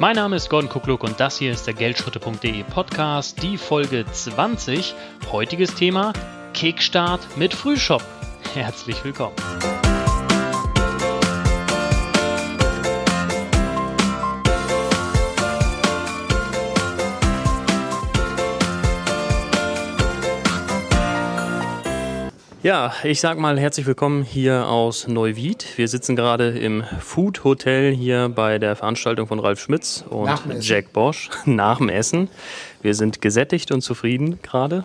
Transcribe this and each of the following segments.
Mein Name ist Gordon Kukluk und das hier ist der Geldschritte.de Podcast, die Folge 20. Heutiges Thema Kickstart mit Frühshop. Herzlich willkommen. Ja, ich sag mal herzlich willkommen hier aus Neuwied. Wir sitzen gerade im Food Hotel hier bei der Veranstaltung von Ralf Schmitz und Jack Bosch nach dem Essen. Wir sind gesättigt und zufrieden gerade.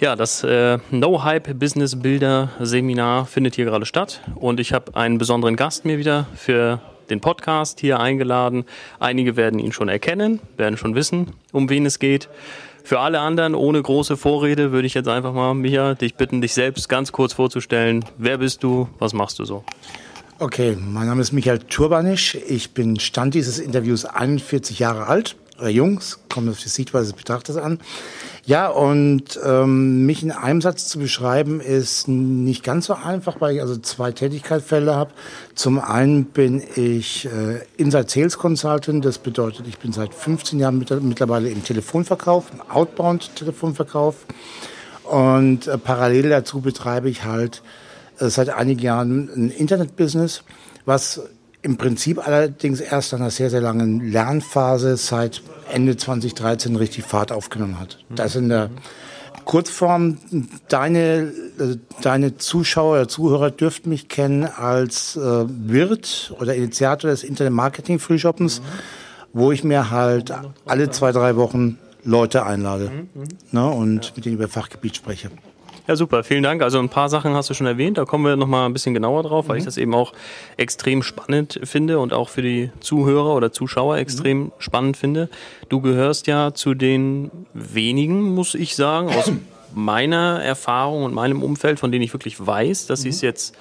Ja. ja. das äh, No Hype Business Builder Seminar findet hier gerade statt und ich habe einen besonderen Gast mir wieder für den Podcast hier eingeladen. Einige werden ihn schon erkennen, werden schon wissen, um wen es geht. Für alle anderen, ohne große Vorrede, würde ich jetzt einfach mal, Micha, dich bitten, dich selbst ganz kurz vorzustellen. Wer bist du? Was machst du so? Okay, mein Name ist Michael Turbanisch. Ich bin Stand dieses Interviews 41 Jahre alt oder Jungs, kommt auf die Sichtweise des Betrachters an. Ja, und ähm, mich in einem Satz zu beschreiben, ist nicht ganz so einfach, weil ich also zwei Tätigkeitsfelder habe. Zum einen bin ich äh, Inside Sales Consultant, das bedeutet, ich bin seit 15 Jahren mit, mittlerweile im Telefonverkauf, im Outbound-Telefonverkauf. Und äh, parallel dazu betreibe ich halt äh, seit einigen Jahren ein Internetbusiness, was im Prinzip allerdings erst nach einer sehr, sehr langen Lernphase seit Ende 2013 richtig Fahrt aufgenommen hat. Das in der Kurzform, deine, deine Zuschauer oder Zuhörer dürften mich kennen als äh, Wirt oder Initiator des Internet-Marketing-Frühshoppens, wo ich mir halt alle zwei, drei Wochen Leute einlade ne, und mit denen über Fachgebiet spreche. Ja, super, vielen Dank. Also ein paar Sachen hast du schon erwähnt, da kommen wir nochmal ein bisschen genauer drauf, weil mhm. ich das eben auch extrem spannend finde und auch für die Zuhörer oder Zuschauer extrem mhm. spannend finde. Du gehörst ja zu den wenigen, muss ich sagen, aus meiner Erfahrung und meinem Umfeld, von denen ich wirklich weiß, dass mhm. sie es jetzt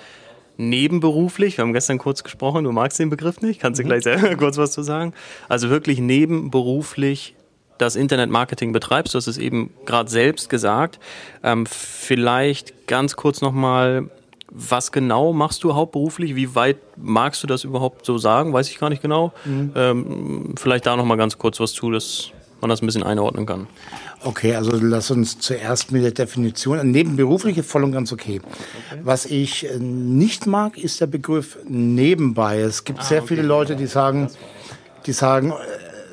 nebenberuflich, wir haben gestern kurz gesprochen, du magst den Begriff nicht, kannst du mhm. gleich selber kurz was zu sagen, also wirklich nebenberuflich das Internetmarketing betreibst. Du hast es eben gerade selbst gesagt. Ähm, vielleicht ganz kurz nochmal, was genau machst du hauptberuflich? Wie weit magst du das überhaupt so sagen? Weiß ich gar nicht genau. Mhm. Ähm, vielleicht da nochmal ganz kurz was zu, dass man das ein bisschen einordnen kann. Okay, also lass uns zuerst mit der Definition. Nebenberuflich ist voll und ganz okay. okay. Was ich äh, nicht mag, ist der Begriff nebenbei. Es gibt ah, sehr okay. viele Leute, die sagen, die sagen,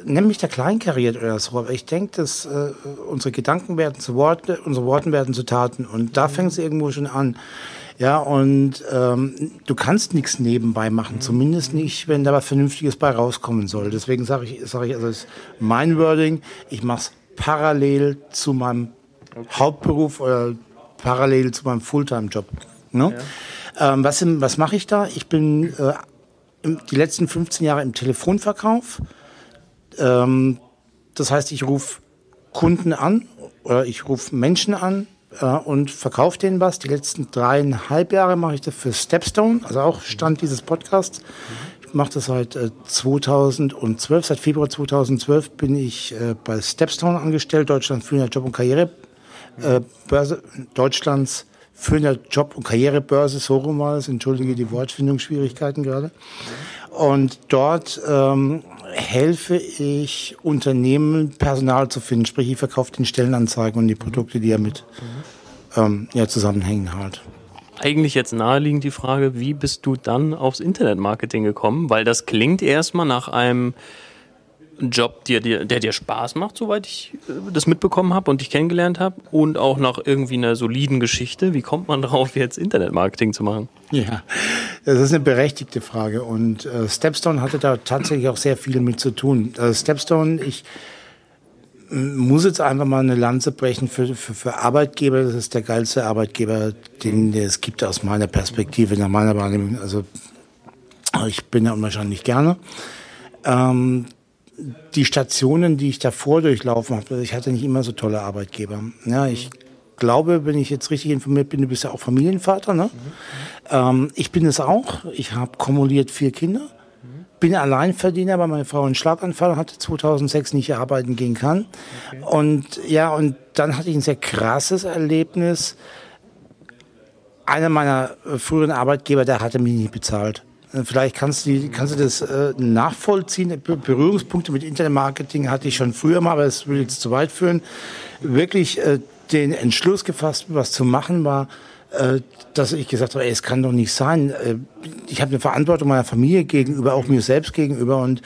nenn mich da kleinkariert oder so, aber ich denke, dass äh, unsere Gedanken werden zu Worten, unsere Worten werden zu Taten und da mhm. fängt es irgendwo schon an. Ja, und ähm, du kannst nichts nebenbei machen, mhm. zumindest nicht, wenn da was Vernünftiges bei rauskommen soll. Deswegen sage ich, sage ich, also ist mein Wording, ich mache es parallel zu meinem okay. Hauptberuf oder parallel zu meinem Fulltime-Job. Ne? Ja. Ähm, was was mache ich da? Ich bin äh, die letzten 15 Jahre im Telefonverkauf ähm, das heißt, ich rufe Kunden an oder ich rufe Menschen an äh, und verkaufe denen was. Die letzten dreieinhalb Jahre mache ich das für Stepstone, also auch Stand dieses Podcasts. Ich mache das seit äh, 2012, seit Februar 2012 bin ich äh, bei Stepstone angestellt, Deutschlands führender Job- und Karrierebörse, Deutschlands führender Job- und Karrierebörse, so rum war es, entschuldige die Wortfindungsschwierigkeiten gerade. Und dort ähm, helfe ich Unternehmen, Personal zu finden. Sprich, ich verkaufe den Stellenanzeigen und die Produkte, die damit ähm, ja, zusammenhängen halt. Eigentlich jetzt naheliegend die Frage, wie bist du dann aufs Internetmarketing gekommen? Weil das klingt erstmal nach einem Job, der dir, der dir Spaß macht, soweit ich äh, das mitbekommen habe und dich kennengelernt habe. Und auch nach irgendwie einer soliden Geschichte. Wie kommt man darauf, jetzt Internetmarketing zu machen? Ja, das ist eine berechtigte Frage. Und äh, Stepstone hatte da tatsächlich auch sehr viel mit zu tun. Also Stepstone, ich muss jetzt einfach mal eine Lanze brechen für, für, für Arbeitgeber. Das ist der geilste Arbeitgeber, den es gibt aus meiner Perspektive, nach meiner Wahrnehmung. Also ich bin ja unwahrscheinlich gerne. Ähm, die Stationen, die ich davor durchlaufen habe, ich hatte nicht immer so tolle Arbeitgeber. Ja, ich glaube, wenn ich jetzt richtig informiert bin, du bist ja auch Familienvater. Ne? Mhm. Ähm, ich bin es auch. Ich habe kumuliert vier Kinder. Bin Alleinverdiener, weil meine Frau einen Schlaganfall hatte, 2006 nicht arbeiten gehen kann. Okay. Und ja, und dann hatte ich ein sehr krasses Erlebnis. Einer meiner früheren Arbeitgeber, der hatte mich nicht bezahlt. Äh, vielleicht kannst du, kannst du das äh, nachvollziehen. Berührungspunkte mit Internetmarketing hatte ich schon früher mal, aber das würde jetzt zu weit führen. Wirklich äh, den Entschluss gefasst, was zu machen war, äh, dass ich gesagt habe, ey, es kann doch nicht sein. Äh, ich habe eine Verantwortung meiner Familie gegenüber, auch mir selbst gegenüber. Und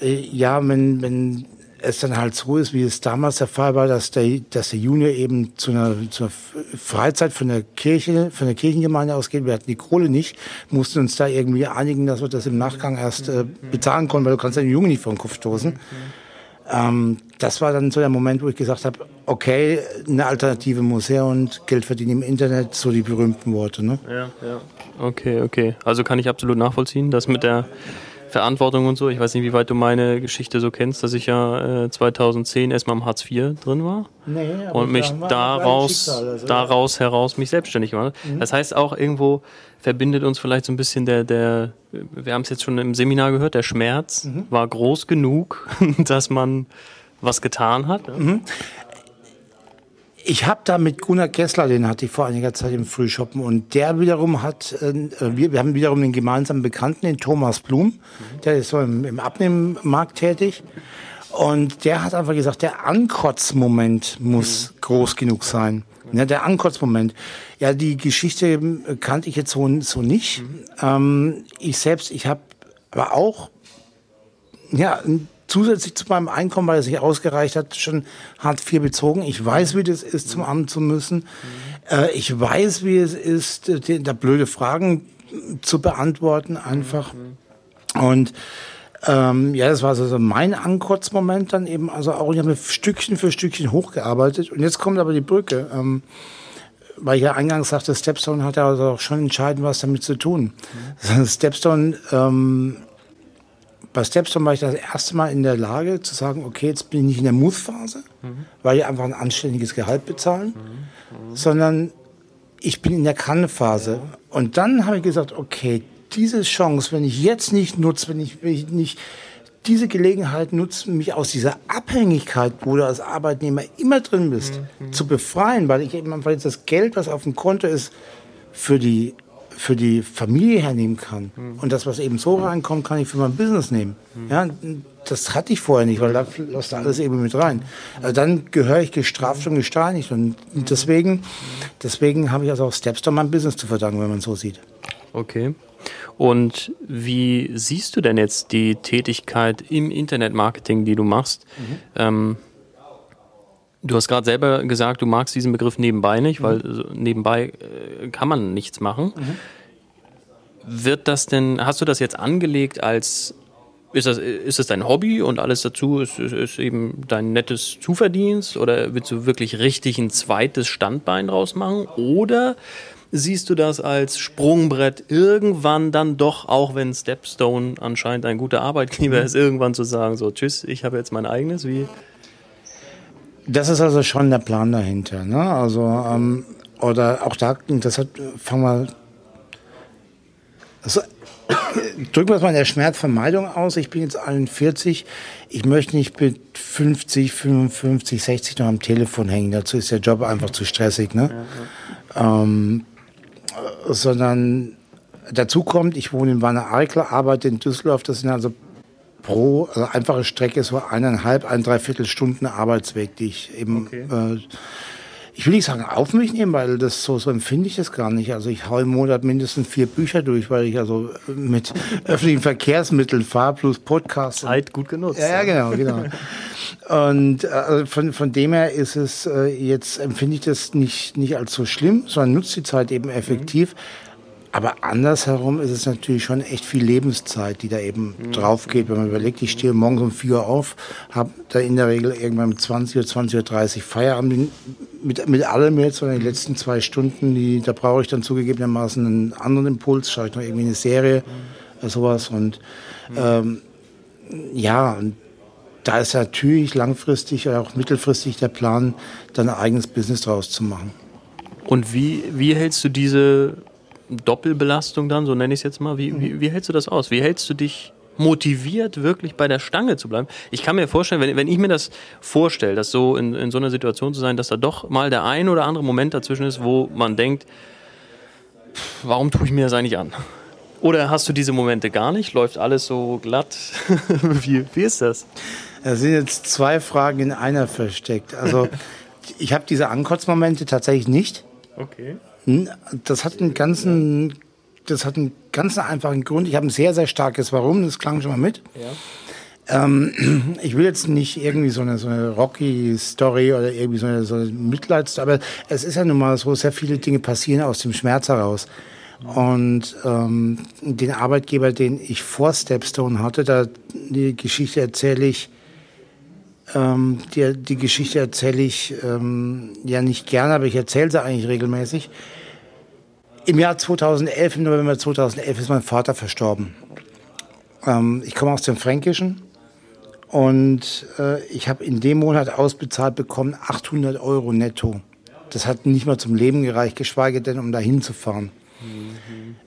äh, ja, wenn, wenn es dann halt so ist, wie es damals der Fall war, dass der, dass der Junior eben zu einer, zu einer Freizeit von der Kirche, von der Kirchengemeinde ausgeht. Wir hatten die Kohle nicht, mussten uns da irgendwie einigen, dass wir das im Nachgang erst äh, bezahlen konnten, weil du kannst den Jungen nicht vor den Kopf stoßen. Ähm, das war dann so der Moment, wo ich gesagt habe, okay, eine Alternative muss her und Geld verdienen im Internet, so die berühmten Worte. Ne? Ja, ja. Okay, okay. Also kann ich absolut nachvollziehen, dass mit der Verantwortung und so. Ich weiß nicht, wie weit du meine Geschichte so kennst, dass ich ja äh, 2010 erstmal im Hartz IV drin war nee, und mich daraus, also, daraus heraus mich selbstständig gemacht. Mhm. Das heißt auch irgendwo verbindet uns vielleicht so ein bisschen der, der wir haben es jetzt schon im Seminar gehört, der Schmerz mhm. war groß genug, dass man was getan hat. Mhm. Ich habe da mit Gunnar Kessler, den hatte ich vor einiger Zeit im Frühshoppen und der wiederum hat, äh, wir, wir haben wiederum den gemeinsamen Bekannten, den Thomas Blum, der ist so im, im Abnehmmarkt tätig. Und der hat einfach gesagt, der Ankotzmoment muss mhm. groß genug sein. Ja, der Ankotzmoment. Ja, die Geschichte äh, kannte ich jetzt so, so nicht. Mhm. Ähm, ich selbst, ich habe aber auch ja, zusätzlich zu meinem Einkommen, weil es nicht ausgereicht hat, schon Hartz IV bezogen. Ich weiß, wie das ist, zum Amt zu müssen. Äh, ich weiß, wie es ist, da blöde Fragen zu beantworten einfach. Und ähm, ja, das war so mein Ankotzmoment dann eben, also auch, ich habe mir Stückchen für Stückchen hochgearbeitet. Und jetzt kommt aber die Brücke. Ähm, weil ich ja eingangs sagte, Stepstone hat ja also auch schon entscheidend was damit zu tun. Mhm. Stepstone ähm, bei Stepstone war ich das erste Mal in der Lage zu sagen, okay, jetzt bin ich nicht in der Move-Phase, mhm. weil die einfach ein anständiges Gehalt bezahlen, mhm. sondern ich bin in der Kann-Phase. Und dann habe ich gesagt, okay, diese Chance, wenn ich jetzt nicht nutze, wenn ich, wenn ich nicht diese Gelegenheit nutze, mich aus dieser Abhängigkeit, wo du als Arbeitnehmer immer drin bist, mhm. zu befreien, weil ich eben weil jetzt das Geld, was auf dem Konto ist, für die für die Familie hernehmen kann. Mhm. Und das, was eben so reinkommt, kann ich für mein Business nehmen. Mhm. Ja, das hatte ich vorher nicht, weil da läuft alles eben mit rein. Also dann gehöre ich gestraft und gesteinigt. Und deswegen, deswegen habe ich also auch Stepstone mein Business zu verdanken, wenn man so sieht. Okay. Und wie siehst du denn jetzt die Tätigkeit im Internetmarketing, die du machst? Mhm. Ähm, Du hast gerade selber gesagt, du magst diesen Begriff nebenbei nicht, weil mhm. nebenbei äh, kann man nichts machen. Mhm. Wird das denn, hast du das jetzt angelegt als, ist das, ist das dein Hobby und alles dazu ist, ist, ist eben dein nettes Zuverdienst oder willst du wirklich richtig ein zweites Standbein draus machen? Oder siehst du das als Sprungbrett irgendwann dann doch, auch wenn Stepstone anscheinend ein guter Arbeitgeber mhm. ist, irgendwann zu sagen, so tschüss, ich habe jetzt mein eigenes, wie? Das ist also schon der Plan dahinter. Ne? Also, ähm, oder auch da, das hat, fangen wir. Also, drücken wir es mal in der Schmerzvermeidung aus. Ich bin jetzt 41. Ich möchte nicht mit 50, 55, 60 noch am Telefon hängen. Dazu ist der Job einfach zu stressig. Ne? Ja. Ähm, sondern dazu kommt, ich wohne in Wanne Eickel, arbeite in Düsseldorf. Das sind also pro also einfache Strecke so eineinhalb, ein Dreiviertel Stunden Arbeitsweg, die ich eben, okay. äh, ich will nicht sagen auf mich nehmen, weil das so, so empfinde ich das gar nicht. Also ich hau im Monat mindestens vier Bücher durch, weil ich also mit öffentlichen Verkehrsmitteln fahre, plus Podcasts. Zeit gut genutzt. Ja, ja genau, genau. Und äh, von, von dem her ist es äh, jetzt, empfinde ich das nicht, nicht als so schlimm, sondern nutzt die Zeit eben effektiv. Mhm. Aber andersherum ist es natürlich schon echt viel Lebenszeit, die da eben mhm. drauf geht. Wenn man überlegt, ich stehe morgens um 4 Uhr auf, habe da in der Regel irgendwann um 20 Uhr, 20.30 Uhr Feierabend mit, mit allem jetzt, sondern die letzten zwei Stunden, die, da brauche ich dann zugegebenermaßen einen anderen Impuls, schaue ich noch irgendwie eine Serie, mhm. sowas. Und mhm. ähm, ja, und da ist natürlich langfristig oder auch mittelfristig der Plan, dann ein eigenes Business draus zu machen. Und wie, wie hältst du diese Doppelbelastung dann, so nenne ich es jetzt mal. Wie, wie, mhm. wie, hältst du das aus? Wie hältst du dich motiviert, wirklich bei der Stange zu bleiben? Ich kann mir vorstellen, wenn, wenn ich mir das vorstelle, dass so in, in so einer Situation zu sein, dass da doch mal der ein oder andere Moment dazwischen ist, wo man denkt, warum tue ich mir das eigentlich an? Oder hast du diese Momente gar nicht? Läuft alles so glatt? wie, wie ist das? Da sind jetzt zwei Fragen in einer versteckt. Also ich habe diese Ankotzmomente tatsächlich nicht. Okay. Das hat einen ganzen, das hat einen ganz einfachen Grund. Ich habe ein sehr, sehr starkes Warum, das klang schon mal mit. Ja. Ähm, ich will jetzt nicht irgendwie so eine, so eine Rocky-Story oder irgendwie so eine, so eine Mitleidsstory, aber es ist ja nun mal so, sehr viele Dinge passieren aus dem Schmerz heraus. Und ähm, den Arbeitgeber, den ich vor Stepstone hatte, da die Geschichte erzähle ich, ähm, die, die Geschichte erzähle ich ähm, ja nicht gerne, aber ich erzähle sie eigentlich regelmäßig. Im Jahr 2011, im November 2011, ist mein Vater verstorben. Ähm, ich komme aus dem Fränkischen und äh, ich habe in dem Monat ausbezahlt bekommen 800 Euro netto. Das hat nicht mal zum Leben gereicht, geschweige denn, um da hinzufahren.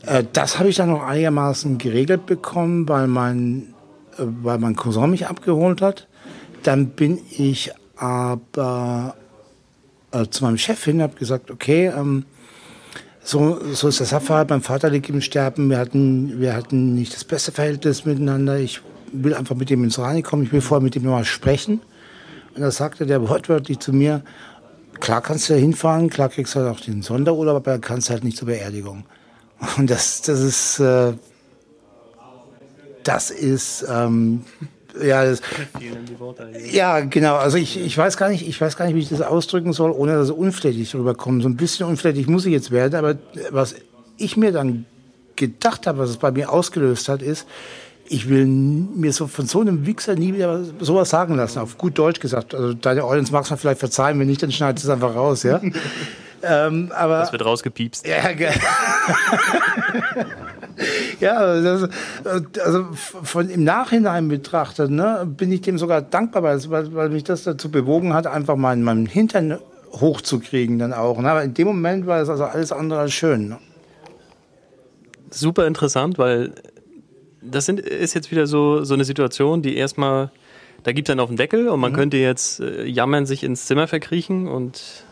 Äh, das habe ich dann noch einigermaßen geregelt bekommen, weil mein, äh, weil mein Cousin mich abgeholt hat. Dann bin ich aber äh, zu meinem Chef hin, habe gesagt, okay, ähm, so, so ist der Sachverhalt. Mein Vater liegt im Sterben. Wir hatten, wir hatten nicht das beste Verhältnis miteinander. Ich will einfach mit ihm ins Reine kommen. Ich will vorher mit ihm nochmal sprechen. Und da sagte der wortwörtlich zu mir, klar kannst du da hinfahren, klar kriegst du halt auch den Sonderurlaub, aber kannst halt nicht zur Beerdigung. Und das, das ist, äh, das ist, ähm, ja, das, ja, genau. Also ich, ich weiß gar nicht, ich weiß gar nicht, wie ich das ausdrücken soll, ohne dass es unflätig rüberkommt. So ein bisschen unflätig muss ich jetzt werden, aber was ich mir dann gedacht habe, was es bei mir ausgelöst hat, ist, ich will mir so von so einem Wichser nie wieder sowas sagen lassen, auf gut Deutsch gesagt. Also deine Audience magst du vielleicht verzeihen, wenn nicht, dann schneidest du es einfach raus, ja. ähm, aber, das wird rausgepiepst. Ja, ja das, also von im Nachhinein betrachtet, ne, bin ich dem sogar dankbar, weil, weil mich das dazu bewogen hat, einfach mal meinen Hintern hochzukriegen dann auch. Ne? Aber in dem Moment war es also alles andere als schön. Ne? Super interessant, weil das sind, ist jetzt wieder so, so eine Situation, die erstmal, da gibt es einen auf den Deckel und man mhm. könnte jetzt äh, jammern, sich ins Zimmer verkriechen und,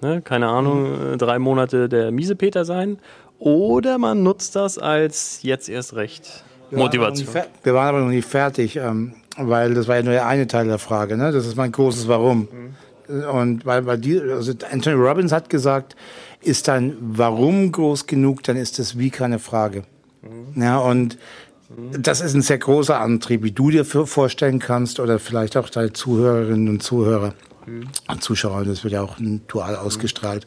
ne, keine Ahnung, mhm. drei Monate der Miesepeter sein. Oder man nutzt das als jetzt erst recht Motivation. Wir waren aber noch nicht fertig, ähm, weil das war ja nur der eine Teil der Frage. Ne? Das ist mein großes Warum. Mhm. Und weil, weil die, also Anthony Robbins hat gesagt, ist dein Warum groß genug, dann ist das Wie keine Frage. Mhm. Ja, und das ist ein sehr großer Antrieb, wie du dir vorstellen kannst oder vielleicht auch deine Zuhörerinnen und Zuhörer mhm. und Zuschauer. Das wird ja auch dual ausgestrahlt.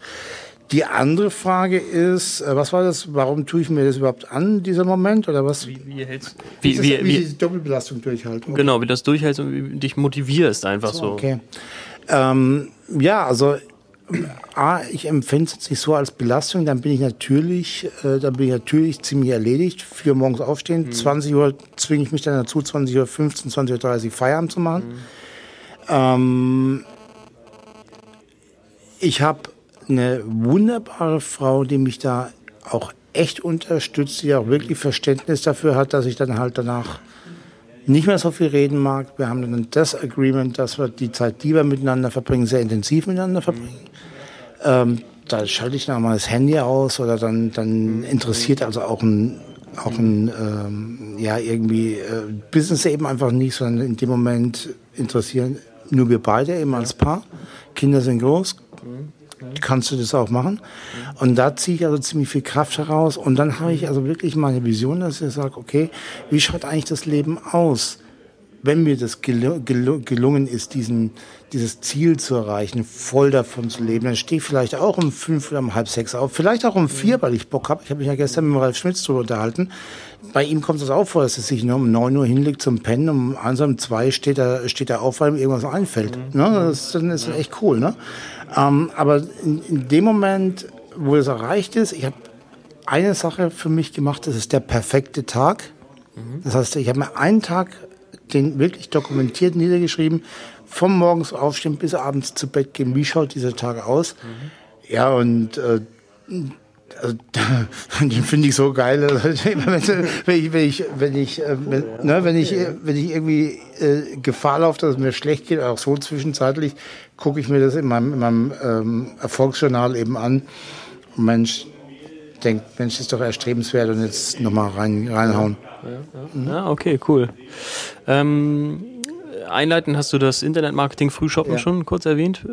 Die andere Frage ist, äh, was war das? Warum tue ich mir das überhaupt an, dieser Moment? Oder was? Wie, wie hältst wie, wie, wie, wie diese Doppelbelastung durchhalten? Okay. Genau, wie das durchhältst und wie dich motivierst, einfach so. Okay. Ähm, ja, also A, ich empfinde es nicht so als Belastung, dann bin ich natürlich, äh, dann bin ich natürlich ziemlich erledigt. Vier morgens aufstehen, mhm. 20 Uhr zwinge ich mich dann dazu, 20 Uhr 15, 20 Uhr 30 Feierabend zu machen. Mhm. Ähm, ich habe eine wunderbare Frau, die mich da auch echt unterstützt, die auch wirklich Verständnis dafür hat, dass ich dann halt danach nicht mehr so viel reden mag. Wir haben dann das Agreement, dass wir die Zeit, die wir miteinander verbringen, sehr intensiv miteinander verbringen. Ähm, da schalte ich dann mal das Handy aus oder dann, dann interessiert also auch ein, auch ein ähm, ja, irgendwie äh, Business eben einfach nicht, sondern in dem Moment interessieren nur wir beide eben als Paar. Kinder sind groß, kannst du das auch machen. Und da ziehe ich also ziemlich viel Kraft heraus. Und dann habe ich also wirklich meine Vision, dass ich sage, okay, wie schaut eigentlich das Leben aus? wenn mir das gel gel gelungen ist, diesen, dieses Ziel zu erreichen, voll davon zu leben, dann stehe ich vielleicht auch um fünf oder um halb sechs auf, vielleicht auch um vier, weil ich Bock habe. Ich habe mich ja gestern mit Ralf Schmitz drüber unterhalten. Bei ihm kommt es auch vor, dass er sich nur um neun Uhr hinlegt zum Pennen, um eins um zwei steht er, steht er auf, weil ihm irgendwas einfällt. Mhm. Ne? Das, dann ist das echt cool. Ne? Ähm, aber in, in dem Moment, wo es erreicht ist, ich habe eine Sache für mich gemacht, das ist der perfekte Tag. Mhm. Das heißt, ich habe mir einen Tag den wirklich dokumentiert niedergeschrieben, vom morgens aufstehen bis abends zu Bett gehen. Wie schaut dieser Tag aus? Mhm. Ja, und äh, also, den finde ich so geil. wenn ich, wenn ich, wenn ich, wenn, ne, wenn ich, wenn ich irgendwie äh, Gefahr laufe, dass es mir schlecht geht, auch so zwischenzeitlich, gucke ich mir das in meinem, in meinem ähm, Erfolgsjournal eben an. Mensch, denke, Mensch, ist doch erstrebenswert und jetzt nochmal rein, reinhauen. Ja, ja. ja, okay, cool. Ähm, einleitend hast du das Internetmarketing Frühshoppen ja. schon kurz erwähnt.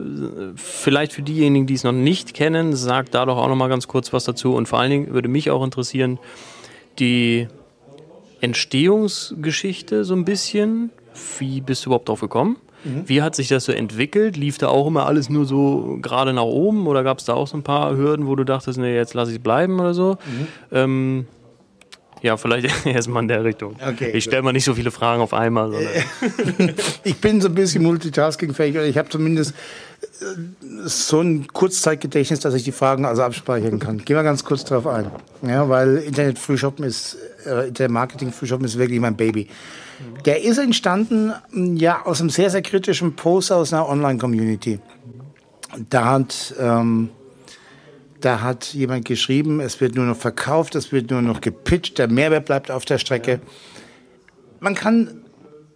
Vielleicht für diejenigen, die es noch nicht kennen, sag da doch auch nochmal ganz kurz was dazu. Und vor allen Dingen würde mich auch interessieren, die Entstehungsgeschichte so ein bisschen. Wie bist du überhaupt drauf gekommen? Mhm. Wie hat sich das so entwickelt? Lief da auch immer alles nur so gerade nach oben oder gab es da auch so ein paar Hürden, wo du dachtest, nee, jetzt lasse ich es bleiben oder so? Mhm. Ähm, ja, vielleicht erstmal in der Richtung. Okay, ich stelle mal nicht so viele Fragen auf einmal. ich bin so ein bisschen multitaskingfähig. Ich habe zumindest äh, so ein Kurzzeitgedächtnis, dass ich die Fragen also abspeichern kann. Gehen wir ganz kurz darauf ein. Ja, weil Internet Frühshoppen ist, äh, Internet Marketing Frühshoppen ist wirklich mein Baby. Der ist entstanden ja aus einem sehr, sehr kritischen Post aus einer Online-Community. Da hat, ähm, da hat jemand geschrieben, es wird nur noch verkauft, es wird nur noch gepitcht, der Mehrwert bleibt auf der Strecke. Man kann,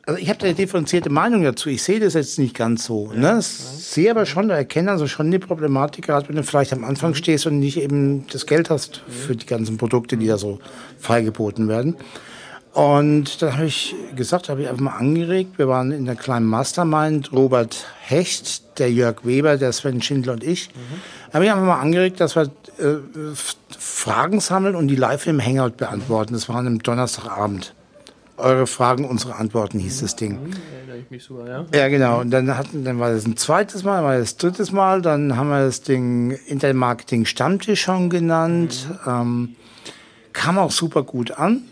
also ich habe da eine differenzierte Meinung dazu. Ich sehe das jetzt nicht ganz so. Ne? Ich sehe aber schon, erkenne also schon die Problematik, gerade wenn du vielleicht am Anfang mhm. stehst und nicht eben das Geld hast für die ganzen Produkte, die da so freigeboten werden. Und dann habe ich gesagt, habe ich einfach mal angeregt. Wir waren in der kleinen Mastermind, Robert Hecht, der Jörg Weber, der Sven Schindler und ich. Mhm. Habe ich einfach mal angeregt, dass wir äh, Fragen sammeln und die live im Hangout beantworten. Das war am Donnerstagabend. Eure Fragen, unsere Antworten hieß das Ding. Mhm, erinnere ich mich sogar, ja. Ja, genau. Und dann, hatten, dann war das ein zweites Mal, dann war das drittes Mal. Dann haben wir das Ding Intermarketing Stammtisch schon genannt. Mhm. Ähm, kam auch super gut an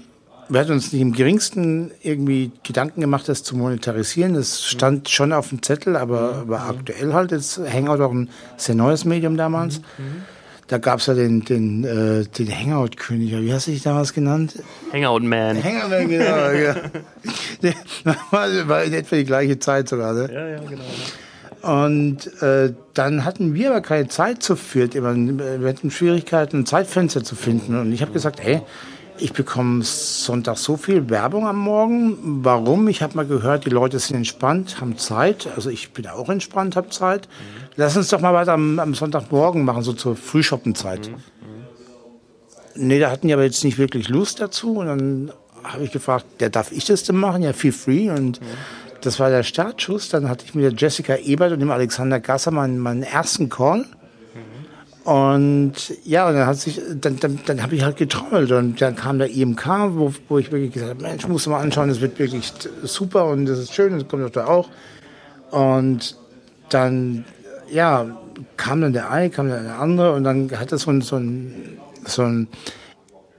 wir hatten uns nicht im geringsten irgendwie Gedanken gemacht, das zu monetarisieren. Das stand schon auf dem Zettel, aber, aber aktuell halt. Jetzt Hangout auch ein sehr neues Medium damals. Da gab es ja den, den, äh, den Hangout-König, wie hast du dich damals genannt? Hangout Man. Hangout Man, genau. ja. war, war in etwa die gleiche Zeit sogar. Ne? Ja, ja, genau. Und äh, dann hatten wir aber keine Zeit zu führen. Wir hatten Schwierigkeiten, ein Zeitfenster zu finden. Und ich habe gesagt, hey, ich bekomme Sonntag so viel Werbung am Morgen. Warum? Ich habe mal gehört, die Leute sind entspannt, haben Zeit. Also ich bin auch entspannt, habe Zeit. Mhm. Lass uns doch mal weiter am, am Sonntagmorgen machen, so zur Frühschoppenzeit. Mhm. Nee, da hatten die aber jetzt nicht wirklich Lust dazu. Und dann habe ich gefragt, ja, darf ich das denn machen? Ja, feel free. Und mhm. das war der Startschuss. Dann hatte ich mit der Jessica Ebert und dem Alexander Gasser meinen, meinen ersten Call. Und ja, und dann hat sich, dann, dann, dann habe ich halt getrommelt und dann kam der IMK, wo, wo ich wirklich gesagt habe, Mensch, musst du mal anschauen, das wird wirklich super und das ist schön, das kommt doch da auch. Und dann, ja, kam dann der eine, kam dann der andere und dann hat das so ein, so ein, so ein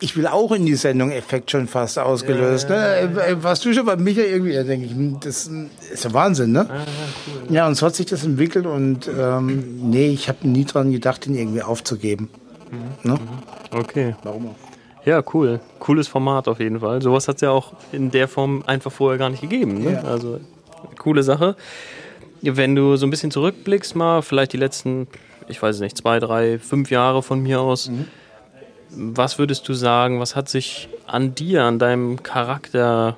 ich will auch in die Sendung Effekt schon fast ausgelöst. Ja, ne? Äh, warst du schon bei Micha irgendwie? Da denke ich, das ist ja Wahnsinn, ne? Ah, cool. Ja, und so hat sich das entwickelt und ähm, nee, ich habe nie dran gedacht, ihn irgendwie aufzugeben. Mhm. Ne? Mhm. Okay. Warum auch? Ja, cool. Cooles Format auf jeden Fall. Sowas hat es ja auch in der Form einfach vorher gar nicht gegeben. Ne? Ja. Also, coole Sache. Wenn du so ein bisschen zurückblickst, mal vielleicht die letzten, ich weiß nicht, zwei, drei, fünf Jahre von mir aus. Mhm was würdest du sagen, was hat sich an dir, an deinem Charakter,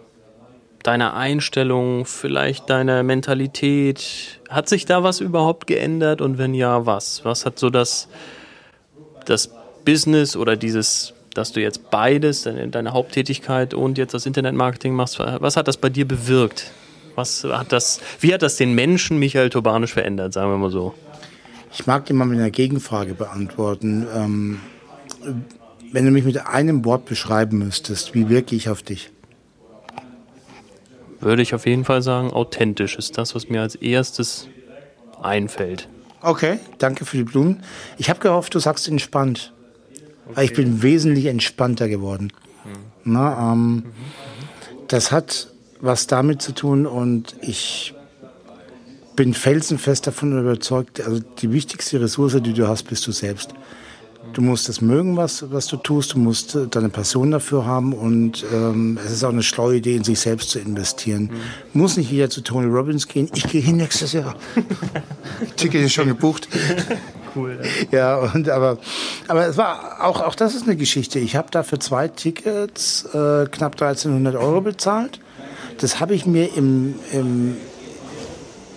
deiner Einstellung, vielleicht deiner Mentalität, hat sich da was überhaupt geändert und wenn ja, was? Was hat so das, das Business oder dieses, dass du jetzt beides, deine, Haupttätigkeit und jetzt das Internetmarketing machst, was hat das bei dir bewirkt? Was hat das, wie hat das den Menschen Michael Turbanisch verändert, sagen wir mal so? Ich mag dir mal mit einer Gegenfrage beantworten. Ähm, wenn du mich mit einem Wort beschreiben müsstest, wie wirke ich auf dich? Würde ich auf jeden Fall sagen, authentisch ist das, was mir als erstes einfällt. Okay, danke für die Blumen. Ich habe gehofft, du sagst entspannt. Okay. Weil ich bin wesentlich entspannter geworden. Mhm. Na, ähm, mhm. Das hat was damit zu tun und ich bin felsenfest davon überzeugt, also die wichtigste Ressource, die du hast, bist du selbst. Du musst es mögen, was, was du tust. Du musst äh, deine Passion dafür haben. Und ähm, es ist auch eine schlaue Idee, in sich selbst zu investieren. Mhm. Muss nicht jeder zu Tony Robbins gehen. Ich gehe hin nächstes Jahr. Ticket ist schon gebucht. Cool. Ja, und aber, aber es war auch, auch das ist eine Geschichte. Ich habe da für zwei Tickets äh, knapp 1300 Euro bezahlt. Das habe ich mir im, im,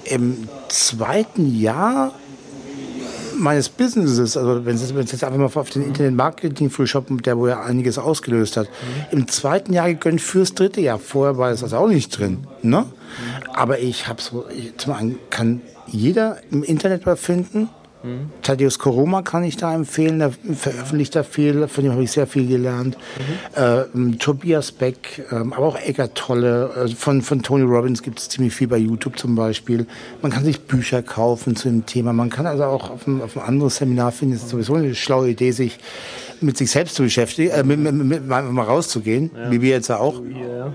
im zweiten Jahr meines Businesses, also wenn es jetzt einfach mal auf den Internet-Marketing-Frühshop, der wo ja einiges ausgelöst hat, mhm. im zweiten Jahr gegönnt fürs dritte Jahr. Vorher war es also auch nicht drin. Ne? Aber ich habe so, ich, zum einen kann jeder im Internet was finden. Mhm. Thaddeus Koroma kann ich da empfehlen, der veröffentlicht da viel, von dem habe ich sehr viel gelernt. Mhm. Äh, Tobias Beck, äh, aber auch Eckart Tolle, äh, von, von Tony Robbins gibt es ziemlich viel bei YouTube zum Beispiel. Man kann sich Bücher kaufen zu dem Thema, man kann also auch auf ein, auf ein anderes Seminar finden, es ist sowieso eine schlaue Idee, sich mit sich selbst zu beschäftigen, äh, mit, mit, mit, mal, mal rauszugehen, ja. wie wir jetzt ja auch. Ja.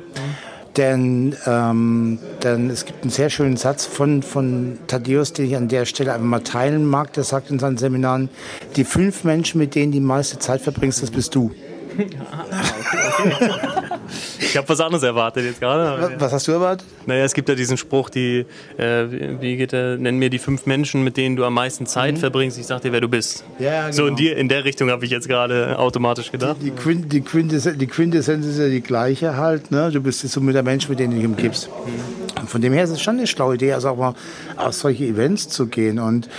Denn, ähm, denn es gibt einen sehr schönen Satz von, von Thaddeus, den ich an der Stelle einfach mal teilen mag. Der sagt in seinen Seminaren, die fünf Menschen, mit denen die meiste Zeit verbringst, das bist du. Ah, okay, okay. Ich habe was anderes erwartet jetzt gerade. Was hast du erwartet? Naja, es gibt ja diesen Spruch, die, äh, wie geht der, nenn mir die fünf Menschen, mit denen du am meisten Zeit mhm. verbringst. Ich sag dir, wer du bist. Ja, genau. So in, die, in der Richtung habe ich jetzt gerade automatisch gedacht. Die, die, Quint, die, Quintessenz, die Quintessenz ist ja die gleiche halt. Ne? Du bist so mit der Mensch, mit dem du dich umgibst. Mhm. Von dem her ist es schon eine schlaue Idee, also auch mal auf solche Events zu gehen. Und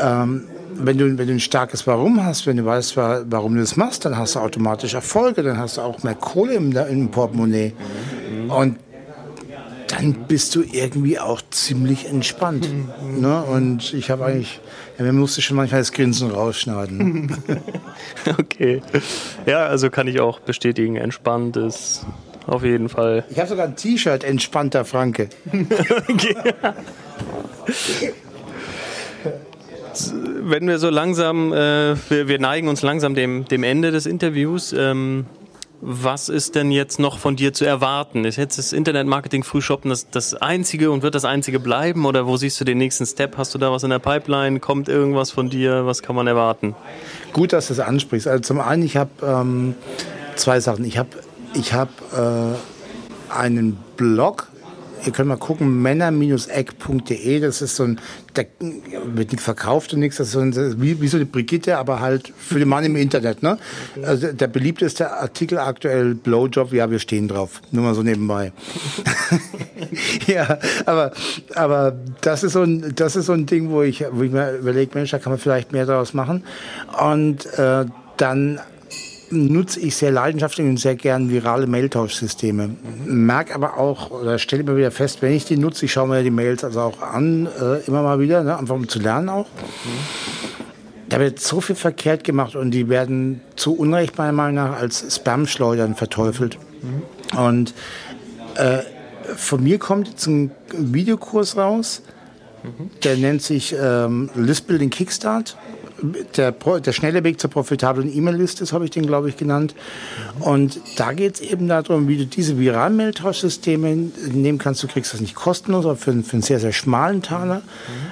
ähm, wenn du, wenn du ein starkes Warum hast, wenn du weißt, warum du das machst, dann hast du automatisch Erfolge, dann hast du auch mehr Kohle im, im Portemonnaie. Und dann bist du irgendwie auch ziemlich entspannt. Ne? Und ich habe eigentlich, ja, mir musste schon manchmal das Grinsen rausschneiden. okay. Ja, also kann ich auch bestätigen, entspannt ist auf jeden Fall. Ich habe sogar ein T-Shirt, entspannter Franke. okay wenn wir so langsam, äh, wir, wir, neigen uns langsam dem, dem Ende des Interviews. Ähm, was ist denn jetzt noch von dir zu erwarten? Ist jetzt das Internet-Marketing-Frühshoppen das, das einzige und wird das einzige bleiben? Oder wo siehst du den nächsten Step? Hast du da was in der Pipeline? Kommt irgendwas von dir? Was kann man erwarten? Gut, dass du das ansprichst. Also zum einen, ich habe ähm, zwei Sachen. Ich habe ich hab, äh, einen Blog, Ihr könnt mal gucken, männer-eck.de, das ist so ein, da wird nichts verkauft und nichts, das ist so ein, wie, wie so eine Brigitte, aber halt für den Mann im Internet. Ne? Also der beliebteste Artikel aktuell, Blowjob, ja, wir stehen drauf. Nur mal so nebenbei. ja, aber, aber das ist so ein, das ist so ein Ding, wo ich, wo ich mir überlege, Mensch, da kann man vielleicht mehr daraus machen. Und äh, dann nutze ich sehr leidenschaftlich und sehr gern virale Mailtauschsysteme. Merke aber auch, oder stelle immer wieder fest, wenn ich die nutze, ich schaue mir die Mails also auch an, äh, immer mal wieder, ne, einfach um zu lernen auch. Da wird so viel verkehrt gemacht und die werden zu Unrecht meiner Meinung nach als Spam-Schleudern verteufelt. Mhm. Und äh, von mir kommt jetzt ein Videokurs raus, mhm. der nennt sich ähm, List Building Kickstart der, der schnelle Weg zur profitablen E-Mail-Liste, habe ich den, glaube ich, genannt. Und da geht es eben darum, wie du diese viralen Mail-Tauschsysteme nehmen kannst. Du kriegst das nicht kostenlos, aber für, für einen sehr, sehr schmalen Taler. Mhm.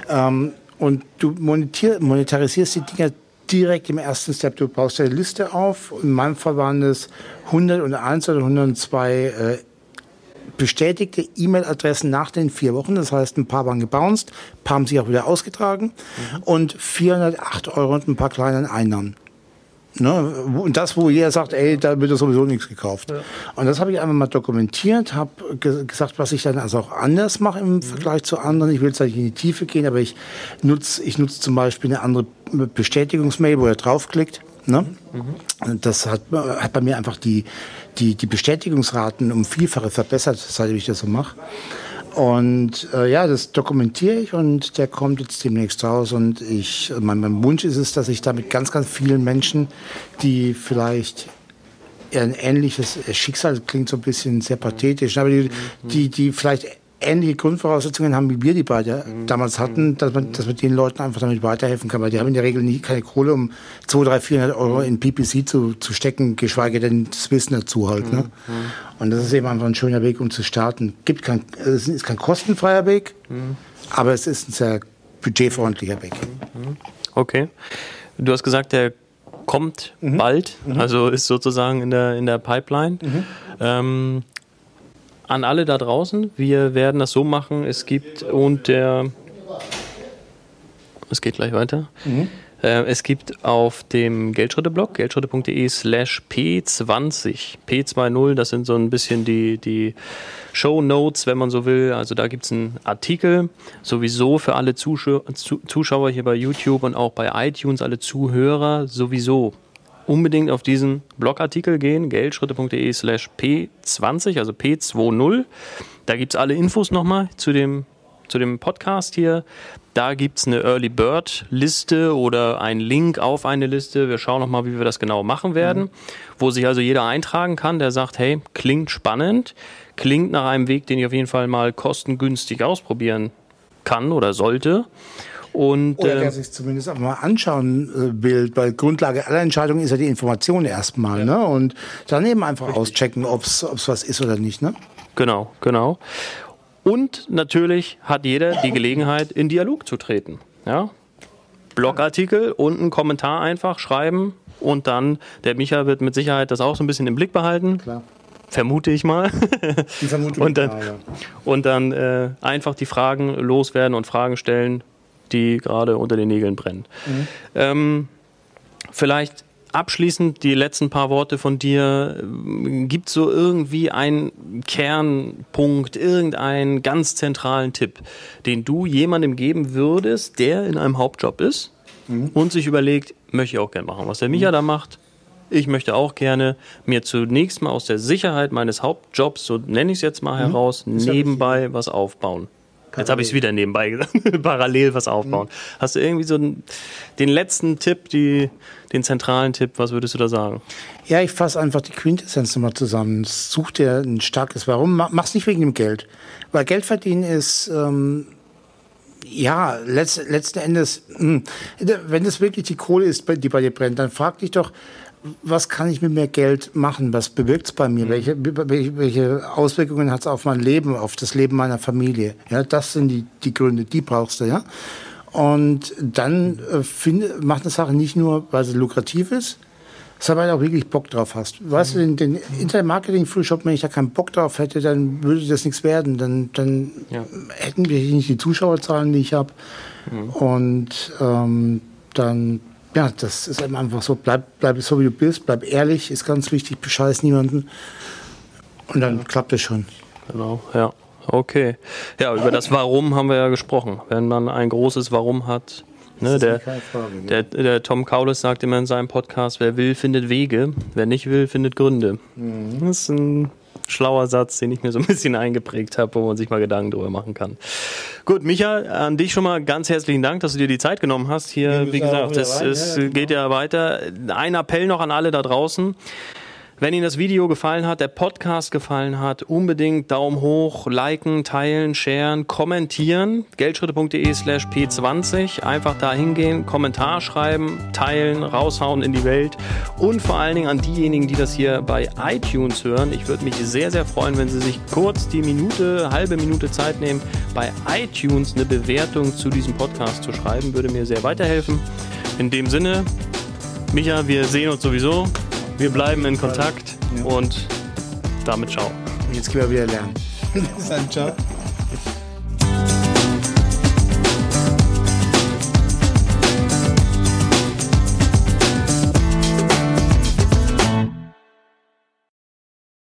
Ähm, und du monetarisierst die Dinger direkt im ersten Step. Du baust eine Liste auf. In meinem Fall waren es 101 oder 102 äh, bestätigte E-Mail-Adressen nach den vier Wochen. Das heißt, ein paar waren gebounced, ein paar haben sich auch wieder ausgetragen mhm. und 408 Euro und ein paar kleinen Einnahmen. Ne? Und das, wo jeder sagt, ey, da wird sowieso nichts gekauft. Ja. Und das habe ich einfach mal dokumentiert, habe ge gesagt, was ich dann also auch anders mache im mhm. Vergleich zu anderen. Ich will jetzt nicht in die Tiefe gehen, aber ich nutze ich nutze zum Beispiel eine andere Bestätigungsmail, wo er draufklickt. Ne? Mhm. Das hat, hat bei mir einfach die, die, die Bestätigungsraten um Vielfache verbessert, seitdem ich das so mache. Und äh, ja, das dokumentiere ich und der kommt jetzt demnächst raus. Und ich, mein, mein Wunsch ist es, dass ich da mit ganz, ganz vielen Menschen, die vielleicht ein ähnliches Schicksal klingt so ein bisschen sehr pathetisch, aber die, die, die vielleicht ähnliche Grundvoraussetzungen haben, wie wir die beide mhm. damals hatten, dass man, dass man den Leuten einfach damit weiterhelfen kann, weil die haben in der Regel nie keine Kohle, um 200, 300, 400 Euro in PPC zu, zu stecken, geschweige denn das Wissen dazu halt. Ne? Mhm. Und das ist eben einfach ein schöner Weg, um zu starten. Gibt kein, es ist kein kostenfreier Weg, mhm. aber es ist ein sehr budgetfreundlicher Weg. Mhm. Okay. Du hast gesagt, der kommt mhm. bald, mhm. also ist sozusagen in der, in der Pipeline. Ähm, an alle da draußen, wir werden das so machen, es gibt und der, es geht gleich weiter. Mhm. Äh, es gibt auf dem Geldschritte-Blog, geldschritte.de slash P20, P20, das sind so ein bisschen die, die Show Notes, wenn man so will. Also da gibt es einen Artikel, sowieso für alle Zuschauer hier bei YouTube und auch bei iTunes, alle Zuhörer, sowieso unbedingt auf diesen Blogartikel gehen, geldschritte.de slash P20, also P20. Da gibt es alle Infos nochmal zu dem, zu dem Podcast hier. Da gibt es eine Early Bird Liste oder einen Link auf eine Liste. Wir schauen nochmal, wie wir das genau machen werden. Mhm. Wo sich also jeder eintragen kann, der sagt, hey, klingt spannend, klingt nach einem Weg, den ich auf jeden Fall mal kostengünstig ausprobieren kann oder sollte. Und, Oder der äh, sich zumindest auch mal anschauen äh, will, weil Grundlage aller Entscheidungen ist ja die Information erstmal. Ja. Ne? Und dann eben einfach Richtig. auschecken, ob es was ist oder nicht. Ne? Genau, genau. Und natürlich hat jeder die Gelegenheit, in Dialog zu treten. Ja? Blogartikel und einen Kommentar einfach schreiben und dann, der Micha wird mit Sicherheit das auch so ein bisschen im Blick behalten. Klar. Vermute ich mal. Die Vermutung und dann, und dann äh, einfach die Fragen loswerden und Fragen stellen, die gerade unter den Nägeln brennen. Mhm. Ähm, vielleicht abschließend die letzten paar Worte von dir. Gibt es so irgendwie einen Kernpunkt, irgendeinen ganz zentralen Tipp, den du jemandem geben würdest, der in einem Hauptjob ist mhm. und sich überlegt, möchte ich auch gerne machen, was der Micha mhm. da macht? Ich möchte auch gerne mir zunächst mal aus der Sicherheit meines Hauptjobs, so nenne ich es jetzt mal mhm. heraus, nebenbei was aufbauen. Jetzt habe ich es wieder nebenbei gesagt. Parallel was aufbauen. Mhm. Hast du irgendwie so den, den letzten Tipp, die, den zentralen Tipp, was würdest du da sagen? Ja, ich fasse einfach die Quintessenz nochmal zusammen. Such dir ein starkes Warum. Mach's nicht wegen dem Geld. Weil Geld verdienen ist, ähm, ja, letzt, letzten Endes, hm, wenn das wirklich die Kohle ist, die bei dir brennt, dann frag dich doch, was kann ich mit mehr Geld machen? Was bewirkt es bei mir? Mhm. Welche, welche, Auswirkungen hat es auf mein Leben, auf das Leben meiner Familie? Ja, das sind die, die Gründe, die brauchst du, ja. Und dann äh, find, mach eine Sache nicht nur, weil sie lukrativ ist, sondern weil du auch wirklich Bock drauf hast. Weißt mhm. du, den, den Internet-Marketing-Frühshop, wenn ich da keinen Bock drauf hätte, dann würde das nichts werden. Dann, dann ja. hätten wir nicht die Zuschauerzahlen, die ich habe. Mhm. Und ähm, dann ja, das ist eben einfach so. Bleib, bleib so, wie du bist, bleib ehrlich, ist ganz wichtig, bescheiß niemanden. Und dann klappt es schon. Genau, ja. Okay. Ja, über das Warum haben wir ja gesprochen. Wenn man ein großes Warum hat, Ne, der, Frage, der, der, Tom Kaulis sagt immer in seinem Podcast, wer will, findet Wege, wer nicht will, findet Gründe. Mhm. Das ist ein schlauer Satz, den ich mir so ein bisschen eingeprägt habe, wo man sich mal Gedanken drüber machen kann. Gut, Micha, an dich schon mal ganz herzlichen Dank, dass du dir die Zeit genommen hast. Hier, wie gesagt, das, es geht ja weiter. Ein Appell noch an alle da draußen. Wenn Ihnen das Video gefallen hat, der Podcast gefallen hat, unbedingt Daumen hoch, liken, teilen, sharen, kommentieren. Geldschritte.de slash P20. Einfach da hingehen, Kommentar schreiben, teilen, raushauen in die Welt. Und vor allen Dingen an diejenigen, die das hier bei iTunes hören. Ich würde mich sehr, sehr freuen, wenn Sie sich kurz die Minute, halbe Minute Zeit nehmen, bei iTunes eine Bewertung zu diesem Podcast zu schreiben. Würde mir sehr weiterhelfen. In dem Sinne, Micha, wir sehen uns sowieso. Wir bleiben in Kontakt ja. und damit ciao. Jetzt können wir wieder lernen. Bis dann, ciao.